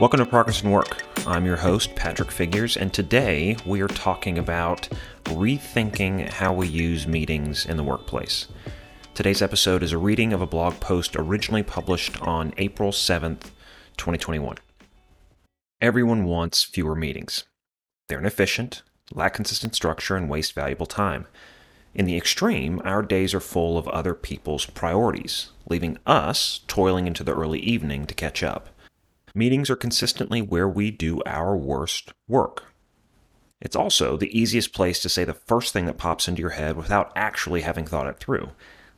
Welcome to Progress in Work. I'm your host, Patrick Figures, and today we are talking about rethinking how we use meetings in the workplace. Today's episode is a reading of a blog post originally published on April 7th, 2021. Everyone wants fewer meetings. They're inefficient, lack consistent structure, and waste valuable time. In the extreme, our days are full of other people's priorities, leaving us toiling into the early evening to catch up. Meetings are consistently where we do our worst work. It's also the easiest place to say the first thing that pops into your head without actually having thought it through.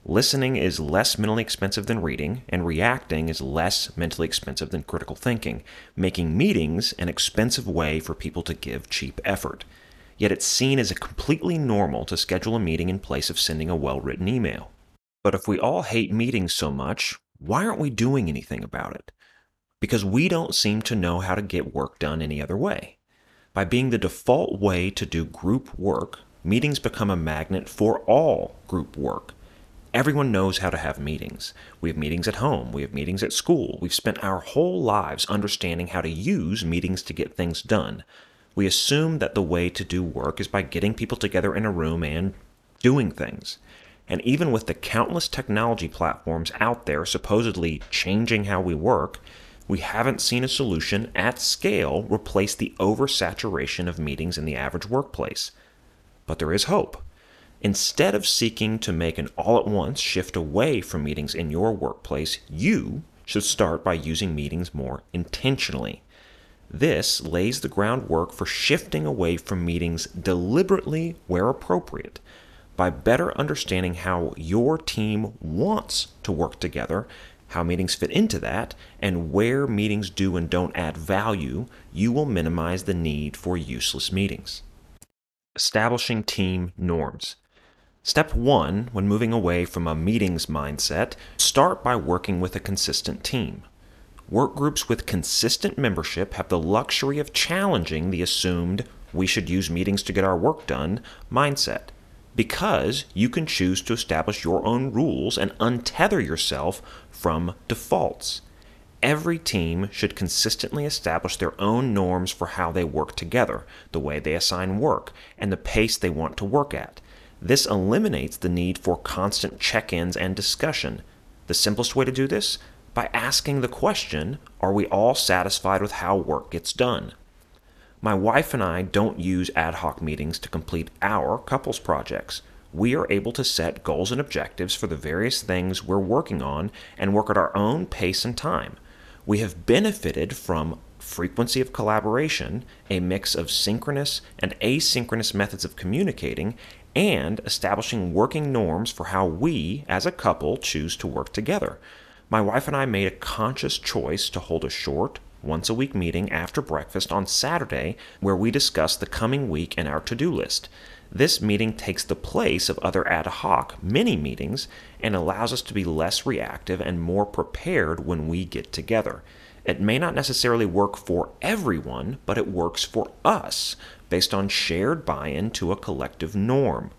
Listening is less mentally expensive than reading, and reacting is less mentally expensive than critical thinking, making meetings an expensive way for people to give cheap effort. Yet it's seen as completely normal to schedule a meeting in place of sending a well written email. But if we all hate meetings so much, why aren't we doing anything about it? Because we don't seem to know how to get work done any other way. By being the default way to do group work, meetings become a magnet for all group work. Everyone knows how to have meetings. We have meetings at home, we have meetings at school. We've spent our whole lives understanding how to use meetings to get things done. We assume that the way to do work is by getting people together in a room and doing things. And even with the countless technology platforms out there supposedly changing how we work, we haven't seen a solution at scale replace the oversaturation of meetings in the average workplace. But there is hope. Instead of seeking to make an all at once shift away from meetings in your workplace, you should start by using meetings more intentionally. This lays the groundwork for shifting away from meetings deliberately where appropriate. By better understanding how your team wants to work together, how meetings fit into that, and where meetings do and don't add value, you will minimize the need for useless meetings. Establishing team norms. Step one, when moving away from a meetings mindset, start by working with a consistent team. Work groups with consistent membership have the luxury of challenging the assumed we should use meetings to get our work done mindset because you can choose to establish your own rules and untether yourself from defaults. Every team should consistently establish their own norms for how they work together, the way they assign work, and the pace they want to work at. This eliminates the need for constant check ins and discussion. The simplest way to do this? By asking the question Are we all satisfied with how work gets done? My wife and I don't use ad hoc meetings to complete our couples projects. We are able to set goals and objectives for the various things we're working on and work at our own pace and time. We have benefited from frequency of collaboration, a mix of synchronous and asynchronous methods of communicating, and establishing working norms for how we, as a couple, choose to work together. My wife and I made a conscious choice to hold a short, once a week meeting after breakfast on Saturday where we discuss the coming week and our to do list. This meeting takes the place of other ad hoc mini meetings and allows us to be less reactive and more prepared when we get together. It may not necessarily work for everyone, but it works for us based on shared buy in to a collective norm.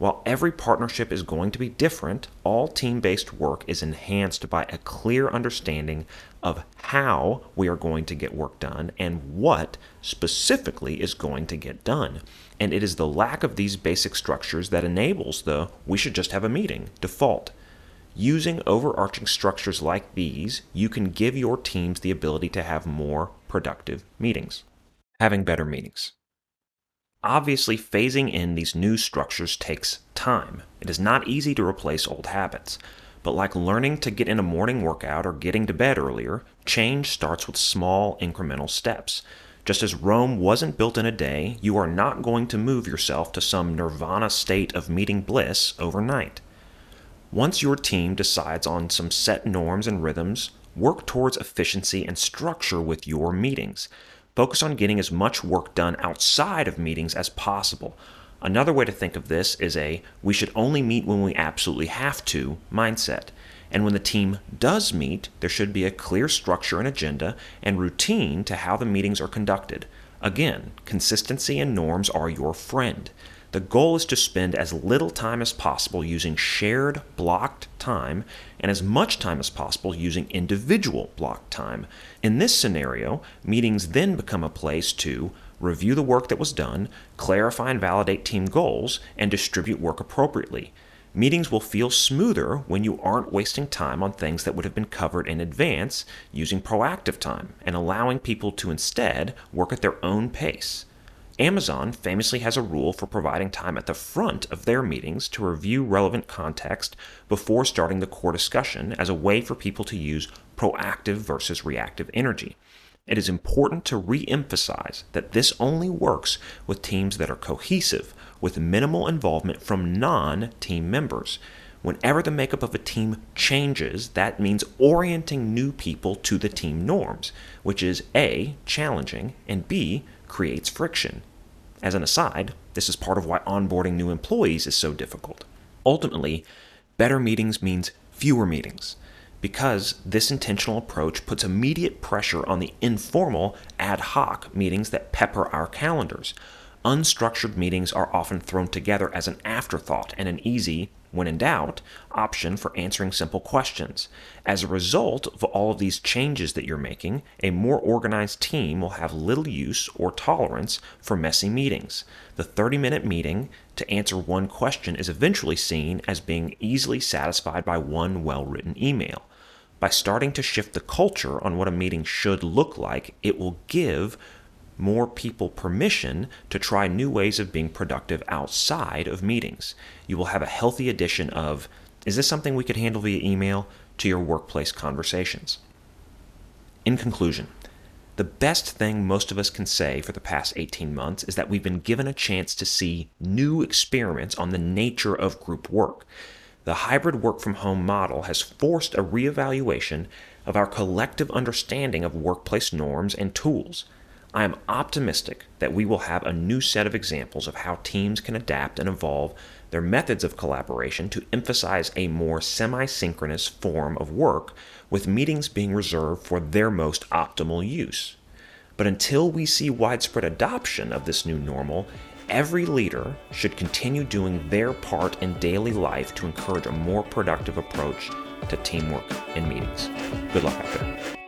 While every partnership is going to be different, all team based work is enhanced by a clear understanding of how we are going to get work done and what specifically is going to get done. And it is the lack of these basic structures that enables the we should just have a meeting default. Using overarching structures like these, you can give your teams the ability to have more productive meetings. Having better meetings. Obviously, phasing in these new structures takes time. It is not easy to replace old habits. But like learning to get in a morning workout or getting to bed earlier, change starts with small incremental steps. Just as Rome wasn't built in a day, you are not going to move yourself to some nirvana state of meeting bliss overnight. Once your team decides on some set norms and rhythms, work towards efficiency and structure with your meetings. Focus on getting as much work done outside of meetings as possible. Another way to think of this is a we should only meet when we absolutely have to mindset. And when the team does meet, there should be a clear structure and agenda and routine to how the meetings are conducted. Again, consistency and norms are your friend. The goal is to spend as little time as possible using shared blocked time and as much time as possible using individual blocked time. In this scenario, meetings then become a place to review the work that was done, clarify and validate team goals, and distribute work appropriately. Meetings will feel smoother when you aren't wasting time on things that would have been covered in advance using proactive time and allowing people to instead work at their own pace. Amazon famously has a rule for providing time at the front of their meetings to review relevant context before starting the core discussion as a way for people to use proactive versus reactive energy. It is important to re emphasize that this only works with teams that are cohesive, with minimal involvement from non team members. Whenever the makeup of a team changes, that means orienting new people to the team norms, which is A, challenging, and B, creates friction. As an aside, this is part of why onboarding new employees is so difficult. Ultimately, better meetings means fewer meetings, because this intentional approach puts immediate pressure on the informal, ad hoc meetings that pepper our calendars unstructured meetings are often thrown together as an afterthought and an easy, when in doubt, option for answering simple questions. As a result of all of these changes that you're making, a more organized team will have little use or tolerance for messy meetings. The 30 minute meeting to answer one question is eventually seen as being easily satisfied by one well written email. By starting to shift the culture on what a meeting should look like, it will give more people permission to try new ways of being productive outside of meetings. You will have a healthy addition of, is this something we could handle via email, to your workplace conversations. In conclusion, the best thing most of us can say for the past 18 months is that we've been given a chance to see new experiments on the nature of group work. The hybrid work from home model has forced a reevaluation of our collective understanding of workplace norms and tools. I am optimistic that we will have a new set of examples of how teams can adapt and evolve their methods of collaboration to emphasize a more semi synchronous form of work, with meetings being reserved for their most optimal use. But until we see widespread adoption of this new normal, every leader should continue doing their part in daily life to encourage a more productive approach to teamwork and meetings. Good luck out there.